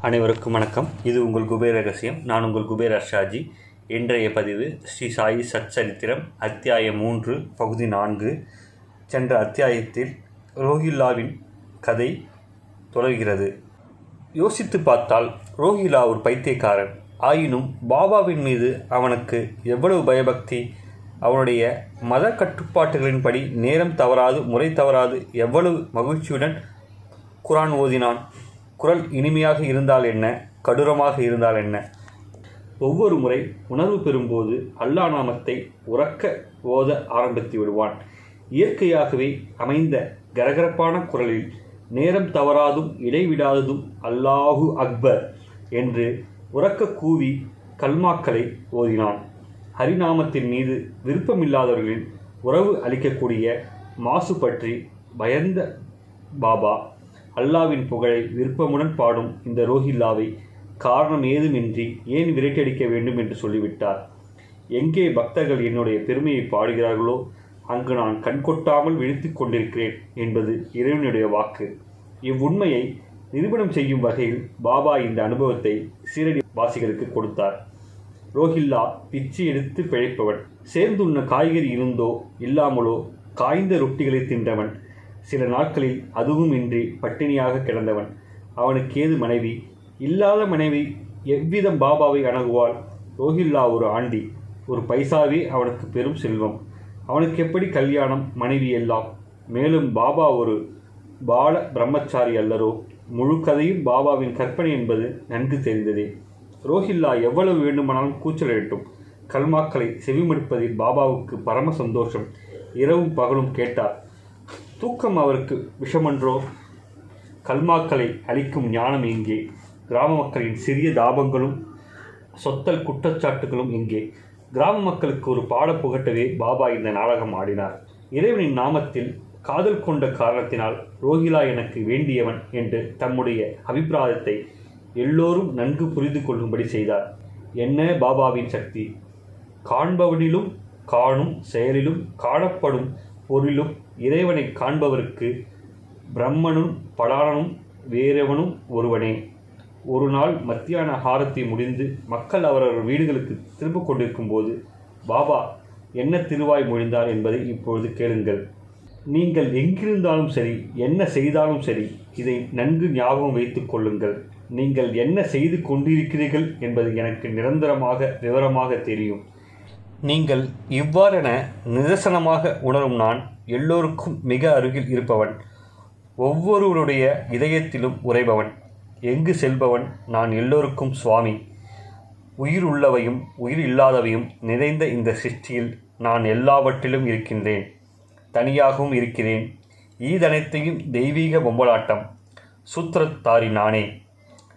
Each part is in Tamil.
அனைவருக்கும் வணக்கம். இது உங்கள் குபேர ரகசியம். நான் உங்கள் குபேர ஷாஜி. இன்றைய பதிவு ஸ்ரீ சாயி சச்சரித்திரம் அத்தியாயம் மூன்று பகுதி நான்கு. சென்ற அத்தியாயத்தில் ரோஹில்லாவின் கதை தொடர்கிறது. யோசித்து பார்த்தால் ரோஹிலா ஒரு பைத்தியக்காரன். ஆயினும் பாபாவின் மீது அவனுக்கு எவ்வளவு பயபக்தி? அவனுடைய மத கட்டுப்பாட்டுகளின்படி நேரம் தவறாது முறை தவறாது எவ்வளவு மகிழ்ச்சியுடன் குரான் ஓதினான்? குரல் இனிமையாக இருந்தால் என்ன? கடூரமாக இருந்தால் என்ன? ஒவ்வொரு முறை உணர்வு பெறும்போது அல்லா நாமத்தை உறக்க ஓத ஆரம்பித்து விடுவான். இயற்கையாகவே அமைந்த கரகரப்பான குரலில் நேரம் தவறாதும் இடைவிடாததும் அல்லாஹு அக்பர் என்று உறக்க கூவி கல்மாக்களை ஓதினான். ஹரிநாமத்தின் மீது விருப்பமில்லாதவர்களின் உறவு அளிக்கக்கூடிய மாசு பற்றி பயந்த பாபா அல்லாவின் புகழை விருப்பமுடன் பாடும் இந்த ரோஹில்லாவை காரணம் ஏதுமின்றி ஏன் விரட்டடிக்க வேண்டும் என்று சொல்லிவிட்டார்? எங்கே பக்தர்கள் என்னுடைய பெருமையை பாடுகிறார்களோ அங்கு நான் கண்கொட்டாமல் விழித்து கொண்டிருக்கிறேன் என்பது இறைவனுடைய வாக்கு. இவ்வுண்மையை நிரூபணம் செய்யும் வகையில் பாபா இந்த அனுபவத்தை சீரடி வாசிகளுக்கு கொடுத்தார். ரோஹில்லா பிச்சு எடுத்து பிழைப்பவன். சேர்ந்துண்ண காய்கறி இருந்தோ இல்லாமலோ காய்ந்த ரொட்டிகளை தின்றவன். சில நாட்களில் அதுவும் இன்றி பட்டினியாக கிடந்தவன். அவனுக்கு ஏது மனைவி? இல்லாத மனைவி எவ்விதம் பாபாவை அணுகுவாள்? ரோஹில்லா ஒரு ஆண்டி. ஒரு பைசாவே அவனுக்கு பெரும் செல்வம். அவனுக்கு எப்படி கல்யாணம் மனைவி எல்லாம்? மேலும் பாபா ஒரு பால பிரம்மச்சாரி அல்லரோ? முழு கதையும் பாபாவின் கற்பனை என்பது நன்கு தெரிந்ததே. ரோஹில்லா எவ்வளவு வேண்டுமானாலும் கூச்சலிடட்டும் கல்மாக்களை செவிமடுப்பதில் பாபாவுக்கு பரம சந்தோஷம். இரவும் பகலும் கேட்டார். தூக்கம் அவருக்கு விஷமன்றோ கல்மாக்களை அளிக்கும் ஞானம் எங்கே? கிராம மக்களின் சிறிய தாபங்களும் சொத்தல் குற்றச்சாட்டுகளும் எங்கே? கிராம மக்களுக்கு ஒரு பாட புகட்டவே பாபா இந்த நாடகம் ஆடினார். இறைவனின் நாமத்தில் காதல் கொண்ட காரணத்தினால் ரோஹிலா எனக்கு வேண்டியவன் என்று தம்முடைய அபிப்பிராயத்தை எல்லோரும் நன்கு புரிந்து கொள்ளும்படி செய்தார். என்ன பாபாவின் சக்தி? காண்பவனிலும் காணும் செயலிலும் காணப்படும் பொருளிலும் இறைவனை காண்பவருக்கு பிரம்மனும் படானனும் வேறெவனும் ஒருவனே. ஒரு நாள் மத்தியான ஆரத்தி முடிந்து மக்கள் அவரவர் வீடுகளுக்கு திரும்ப கொண்டிருக்கும் போது பாபா என்ன திருவாய் மொழிந்தார் என்பதை இப்பொழுது கேளுங்கள். நீங்கள் எங்கிருந்தாலும் சரி என்ன செய்தாலும் சரி இதை நன்கு ஞாபகம் வைத்துக் கொள்ளுங்கள். நீங்கள் என்ன செய்து கொண்டிருக்கிறீர்கள் என்பது எனக்கு நிரந்தரமாக விவரமாக தெரியும். நீங்கள் இவ்வாறென நிதர்சனமாக உணரும் நான் எல்லோருக்கும் மிக அருகில் இருப்பவன். ஒவ்வொருவருடைய இதயத்திலும் உறைபவன். எங்கு செல்பவன்? நான் எல்லோருக்கும் சுவாமி. உயிர் உள்ளவையும் உயிர் இல்லாதவையும் நிறைந்த இந்த சிருஷ்டியில் நான் எல்லாவற்றிலும் இருக்கின்றேன். தனியாகவும் இருக்கிறேன். ஈதனைத்தையும் தெய்வீக பொம்பலாட்டம். சூத்திரத்தாரி நானே.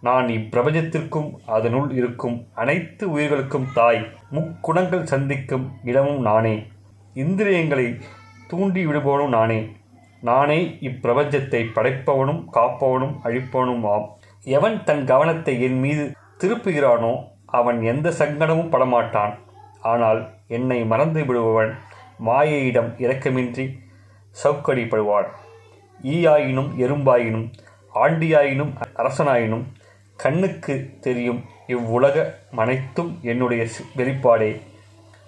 நான் இப்பிரபஞ்சத்திற்கும் அதனுள் இருக்கும் அனைத்து உயிர்களுக்கும் தாய். முக்குணங்கள் சந்திக்கும் இடமும் நானே. இந்திரியங்களை தூண்டி விடுபவனும் நானே. நானே இப்பிரபஞ்சத்தை படைப்பவனும் காப்பவனும் அழிப்பவனும் ஆம் எவன் தன் கவனத்தை என் மீது திருப்புகிறானோ அவன் எந்த சங்கடமும் படமாட்டான். ஆனால் என்னை மறந்து விடுபவன் மாயையிடம் இரக்கமின்றி சவுக்கடிப்படுவான். ஈயாயினும் எறும்பாயினும் ஆண்டியாயினும் அரசனாயினும் கண்ணுக்கு தெரியும் இவ்வுலக மனைத்தும் என்னுடைய வெளிப்பாடே.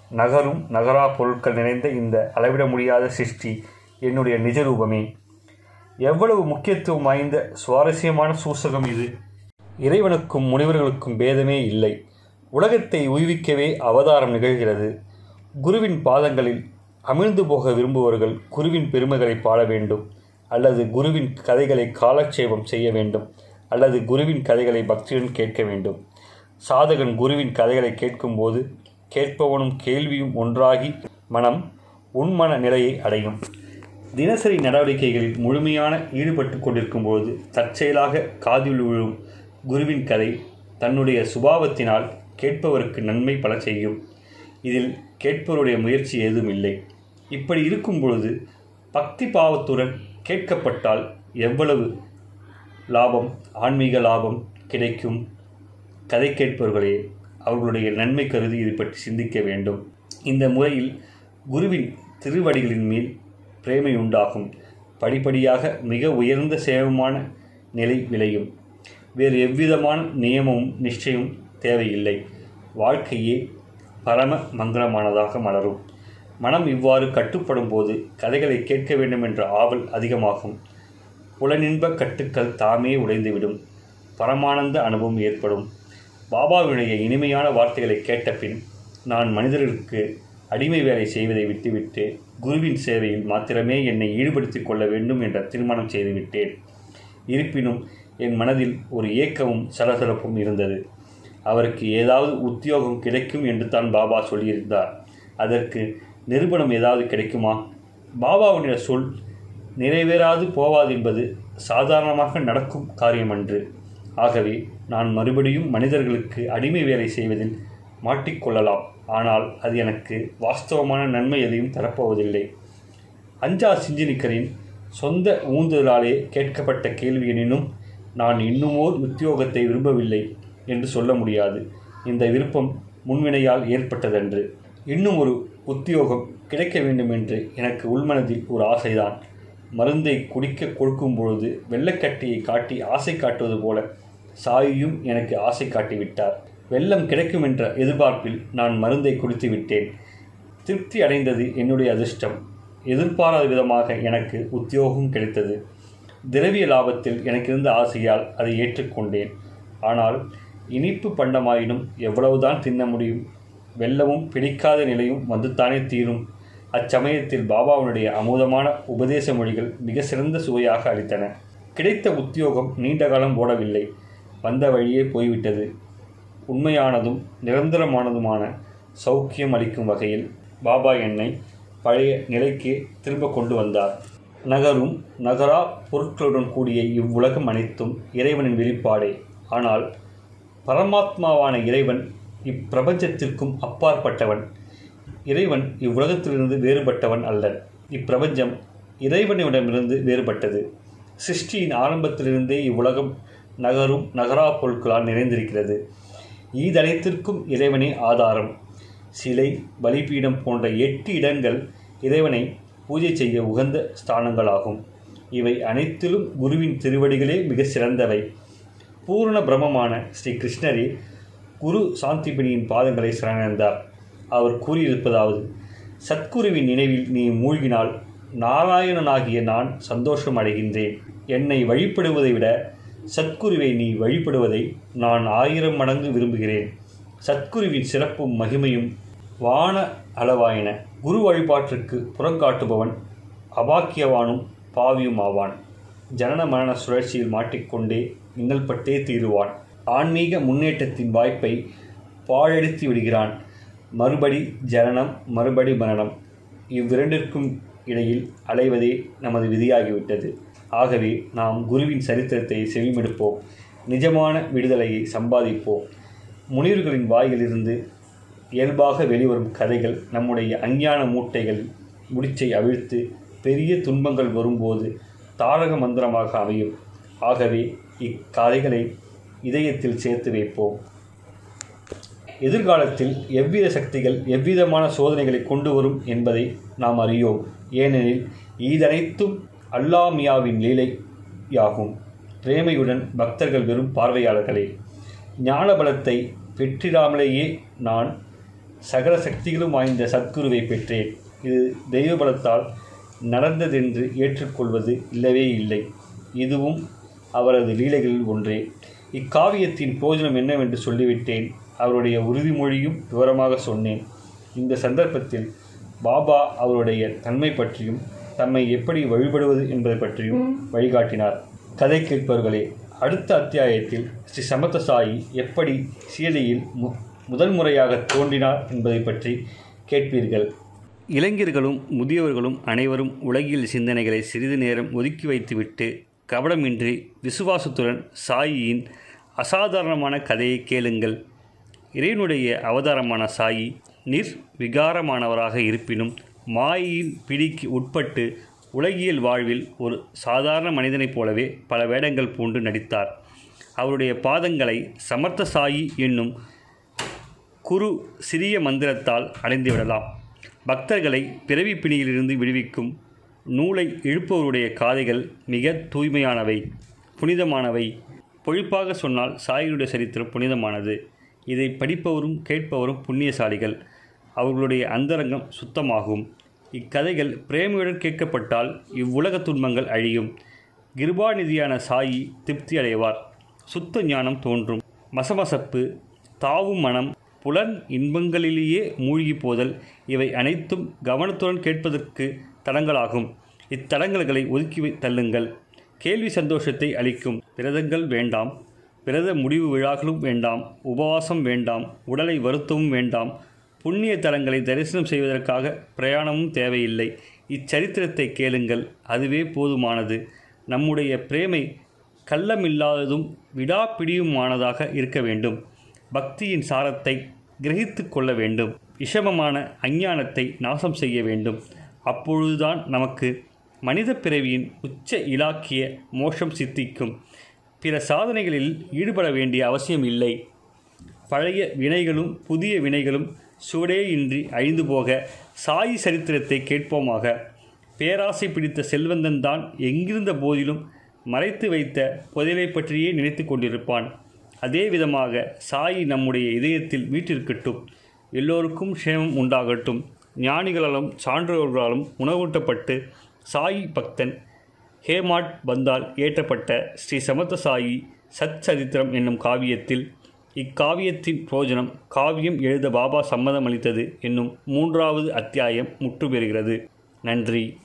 நகரும் நகரா பொருட்கள் நிறைந்த இந்த அளவிட முடியாத சிருஷ்டி என்னுடைய நிஜரூபமே. எவ்வளவு முக்கியத்துவம் வாய்ந்த சுவாரஸ்யமான சூசகம் இது. இறைவனுக்கும் முனிவர்களுக்கும் பேதமே இல்லை. உலகத்தை உய்விக்கவே அவதாரம் நிகழ்கிறது. குருவின் பாதங்களில் அமிழ்ந்து போக விரும்புபவர்கள் குருவின் பெருமைகளை பாட வேண்டும். அல்லது குருவின் கதைகளை காலட்சேபம் செய்ய வேண்டும். அல்லது குருவின் கதைகளை பக்தியுடன் கேட்க வேண்டும். சாதகன் குருவின் கதைகளை கேட்கும்போது கேட்பவனும் கேள்வியும் ஒன்றாகி மனம் உண்மன நிலையை அடையும். தினசரி நடவடிக்கைகளில் முழுமையான ஈடுபட்டு கொண்டிருக்கும்போது தற்செயலாக காதில் விழும் குருவின் கதை தன்னுடைய சுபாவத்தினால் கேட்பவருக்கு நன்மை பல செய்யும். இதில் கேட்பவருடைய முயற்சி ஏதும் இல்லை. இப்படி இருக்கும் பொழுது பக்தி பாவத்துடன் கேட்கப்பட்டால் எவ்வளவு லாபம் ஆன்மீக லாபம் கிடைக்கும்? கதை கேட்பவர்களே அவர்களுடைய நன்மை கருதி இது பற்றி சிந்திக்க வேண்டும். இந்த முறையில் குருவின் திருவடிகளின் மேல் பிரேமை உண்டாகும். படிப்படியாக மிக உயர்ந்த சேவமான நிலை விளையும். வேறு எவ்விதமான நியமமும் நிச்சயம் தேவையில்லை. வாழ்க்கையே பரம மங்களமானதாக மலரும். மனம் இவ்வாறு கட்டுப்படும் போது கதைகளை கேட்க வேண்டும் என்ற ஆவல் அதிகமாகும். புலனின்ப கட்டுக்கள் தாமே உடைந்துவிடும். பரமானந்த அனுபவம் ஏற்படும். பாபாவினுடைய இனிமையான வார்த்தைகளை கேட்ட பின் நான் மனிதர்களுக்கு அடிமை வேலை செய்வதை விட்டுவிட்டு குருவின் சேவையில் மாத்திரமே என்னை ஈடுபடுத்திக் கொள்ள வேண்டும் என்ற தீர்மானம் செய்துவிட்டேன் இருப்பினும் என் மனதில் ஒரு ஏக்கமும் சலசலப்பும் இருந்தது. அவருக்கு ஏதாவது உத்தியோகம் கிடைக்கும் என்று தான் பாபா சொல்லியிருந்தார். அதற்கு நிரூபணம் ஏதாவது கிடைக்குமா? பாபாவுடைய சொல் நிறைவேறாது போவாது என்பது சாதாரணமாக நடக்கும் காரியமன்று. ஆகவே நான் மறுபடியும் மனிதர்களுக்கு அடிமை வேலை செய்வதில் மாட்டிக்கொள்ளலாம். ஆனால் அது எனக்கு வாஸ்தவமான நன்மை எதையும் தரப்போவதில்லை. அஞ்சா சிஞ்சினிக்கரின் சொந்த ஊந்துதலாலே கேட்கப்பட்ட கேள்வி எனினும் நான் இன்னுமோர் உத்தியோகத்தை விரும்பவில்லை என்று சொல்ல முடியாது. இந்த விருப்பம் முன்வினையால் ஏற்பட்டதன்று. இன்னும் ஒரு உத்தியோகம் கிடைக்க வேண்டும் என்று எனக்கு உள்மனதில் ஒரு ஆசைதான். மருந்தை குடிக்க கொடுக்கும் பொழுது வெள்ளக்கட்டியை காட்டி ஆசை காட்டுவது போல சாயியும் எனக்கு ஆசை காட்டிவிட்டார் வெள்ளம் கிடைக்கும் என்ற எதிர்பார்ப்பில் நான் மருந்தை குடித்து விட்டேன். திருப்தி அடைந்தது என்னுடைய அதிர்ஷ்டம். எதிர்பாராத விதமாக எனக்கு உத்தியோகம் கிடைத்தது. திரவிய லாபத்தில் எனக்கு இருந்த ஆசையால் அதை ஏற்றுக்கொண்டேன். ஆனால் இனிப்பு பண்டமாயினும் எவ்வளவுதான் தின்ன முடியும். வெள்ளமும் பிடிக்காத நிலையும் வந்துத்தானே தீரும். அச்சமயத்தில் பாபாவுடைய அமுதமான உபதேச மொழிகள் மிக சிறந்த சுவையாக அளித்தன. கிடைத்த உத்தியோகம் நீண்ட காலம் ஓடவில்லை வந்த வழியே போய்விட்டது. உண்மையானதும் நிரந்தரமானதுமான சௌக்கியம் அளிக்கும் வகையில் பாபா என்னை பழைய நிலைக்கு திரும்ப கொண்டு வந்தார். நகரும் நகரா பொருட்களுடன் கூடிய இவ்வுலகம் அனைத்தும் இறைவனின் வெளிப்பாடே. ஆனால் பரமாத்மாவான இறைவன் இப்பிரபஞ்சத்திற்கும் அப்பாற்பட்டவன். இறைவன் இவ்வுலகத்திலிருந்து வேறுபட்டவன் அல்ல. இப்பிரபஞ்சம் இறைவனிடமிருந்து வேறுபட்டது. சிருஷ்டியின் ஆரம்பத்திலிருந்தே இவ்வுலகம் நகரும் நகரா பொருட்களால் நிறைந்திருக்கிறது. ஈதனைத்திற்கும் இறைவனே ஆதாரம். சிலை பலிபீடம் போன்ற எட்டு இடங்கள் இறைவனை பூஜை செய்ய உகந்த ஸ்தானங்களாகும். இவை அனைத்திலும் குருவின் திருவடிகளே மிக சிறந்தவை. பூர்ண பிரம்மமான ஸ்ரீ கிருஷ்ணரே குரு சாந்திபினியின் பாதங்களை சரணடைந்தார். அவர் கூறியிருப்பதாவது சத்குருவின் நினைவில் நீ மூழ்கினால் நாராயணனாகிய நான் சந்தோஷம் அடைகின்றேன். என்னை வழிபடுவதை விட சத்குருவை நீ வழிபடுவதை நான் ஆயிரம் மடங்கு விரும்புகிறேன். சத்குருவின் சிறப்பும் மகிமையும் வான அளவாயின. குரு வழிபாட்டிற்கு புறங்காட்டுபவன் அபாக்கியவானும் பாவியும் ஆவான். ஜனன மரண சுழற்சியில் மாட்டிக்கொண்டே இன்னல்பட்டே தீருவான். ஆன்மீக முன்னேற்றத்தின் வாய்ப்பை பாழடித்து விடுகிறான். மறுபடி ஜனனம் மறுபடி மரணம். இவ்விரண்டிற்கும் இடையில் அலைவதே நமது விதியாகிவிட்டது. ஆகவே நாம் குருவின் சரித்திரத்தை செவிமெடுப்போம். நிஜமான விடுதலையை சம்பாதிப்போம். முனிவர்களின் வாயிலிருந்து இயல்பாக வெளிவரும் கதைகள் நம்முடைய அஞ்ஞான மூட்டைகள் முடிச்சை அவிழ்த்து பெரிய துன்பங்கள் வரும்போது தாரக மந்திரமாக அமையும். ஆகவே இக்கதைகளை இதயத்தில் சேர்த்து வைப்போம். எதிர்காலத்தில் எவ்வித சக்திகள் எவ்விதமான சோதனைகளை கொண்டு வரும் என்பதை நாம் அறியோம். ஏனெனில் இதனைத்தும் அல்லாமியாவின் லீலையாகும். பிரேமையுடன் பக்தர்கள் வெறும் பார்வையாளர்களே. ஞானபலத்தை பெற்றிடாமலேயே நான் சகல சக்திகளும் வாய்ந்த சத்குருவை பெற்றேன். இது தெய்வ பலத்தால் நடந்ததென்று ஏற்றுக்கொள்வது இல்லவே இல்லை. இதுவும் அவரது லீலைகளில் ஒன்றே. இக்காவியத்தின் போஜனம் என்னவென்று சொல்லிவிட்டேன். அவருடைய உறுதிமொழியும் விவரமாக சொன்னேன். இந்த சந்தர்ப்பத்தில் பாபா அவருடைய தன்மை பற்றியும் தம்மை எப்படி வழிபடுவது என்பதை பற்றியும் வழிகாட்டினார். கதை கேட்பவர்களே அடுத்த அத்தியாயத்தில் ஸ்ரீ சமத்த சாயி எப்படி சீதையில் மு முதல் முறையாக தோன்றினார் என்பதை பற்றி கேட்பீர்கள். இளைஞர்களும் முதியவர்களும் அனைவரும் உலகியல் சிந்தனைகளை சிறிது நேரம் ஒதுக்கி வைத்துவிட்டு கபடமின்றி விசுவாசத்துடன் சாயியின் அசாதாரணமான கதையை கேளுங்கள். இறைவனுடைய அவதாரமான சாயி நிர்விகாரமானவராக இருப்பினும் மாயையின் பிடிக்கு உட்பட்டு உலகியல் வாழ்வில் ஒரு சாதாரண மனிதனைப் போலவே பல வேடங்கள் பூண்டு நடித்தார். அவருடைய பாதங்களை சமர்த்த சாயி என்னும் குரு சிறிய மந்திரத்தால் அடைந்துவிடலாம் பக்தர்களை பிறவி பிணியிலிருந்து விடுவிக்கும் நூலை இழுப்பவருடைய காதைகள் மிக தூய்மையானவை புனிதமானவை. பொழிப்பாக சொன்னால் சாயினுடைய சரித்திரம் புனிதமானது. இதை படிப்பவரும் கேட்பவரும் புண்ணியசாலிகள். அவர்களுடைய அந்தரங்கம் சுத்தமாகும். இக்கதைகள் பிரேமையுடன் கேட்கப்பட்டால் இவ்வுலக துன்பங்கள் அழியும். கிருபாநிதியான சாயி திருப்தி அடைவார் சுத்த ஞானம் தோன்றும். மசமசப்பு தாவும் மனம் புலன் இன்பங்களிலேயே மூழ்கி போதல் இவை அனைத்தும் கவனத்துடன் கேட்பதற்கு தடங்களாகும். இத்தடங்கல்களை ஒதுக்கி தள்ளுங்கள். கேள்வி சந்தோஷத்தை அளிக்கும். விரதங்கள் வேண்டாம். விரத முடிவு விழாக்களும் வேண்டாம் உபவாசம் வேண்டாம் உடலை வருத்தவும் வேண்டாம். புண்ணிய தலங்களை தரிசனம் செய்வதற்காக பிரயாணமும் தேவையில்லை. இச்சரித்திரத்தை கேளுங்கள் அதுவே போதுமானது. நம்முடைய பிரேமை கள்ளமில்லாததும் விடாப்பிடியுமானதாக இருக்க வேண்டும். பக்தியின் சாரத்தை கிரகித்து கொள்ள வேண்டும். விஷமமான அஞ்ஞானத்தை நாசம் செய்ய வேண்டும். அப்பொழுதுதான் நமக்கு மனித பிறவியின் உச்ச இலாக்கிய மோஷம் சித்திக்கும். பிற சாதனைகளில் ஈடுபட வேண்டிய அவசியம் இல்லை. பழைய வினைகளும் புதிய வினைகளும் சுவடேயின்றி அழிந்து போக சாயி சரித்திரத்தை கேட்போமாக. பேராசை பிடித்த செல்வந்தன் தான் எங்கிருந்த போதிலும் மறைத்து வைத்த புதையலை பற்றியே நினைத்து கொண்டிருப்பான். அதே விதமாக சாயி நம்முடைய இதயத்தில் வீட்டிற்கட்டும் எல்லோருக்கும் க்ஷேமம் உண்டாகட்டும். ஞானிகளாலும் சான்றோர்களாலும் உணவூட்டப்பட்டு சாயி பக்தன் ஹேமாட் பந்தால் இயற்றப்பட்ட ஸ்ரீ சமத்த சத் சரித்திரம் என்னும் காவியத்தில் இக்காவியத்தின் பிரோஜனம் காவியம் எழுத பாபா சம்மதம் அளித்தது என்னும் மூன்றாவது அத்தியாயம் முற்று பெறுகிறது நன்றி.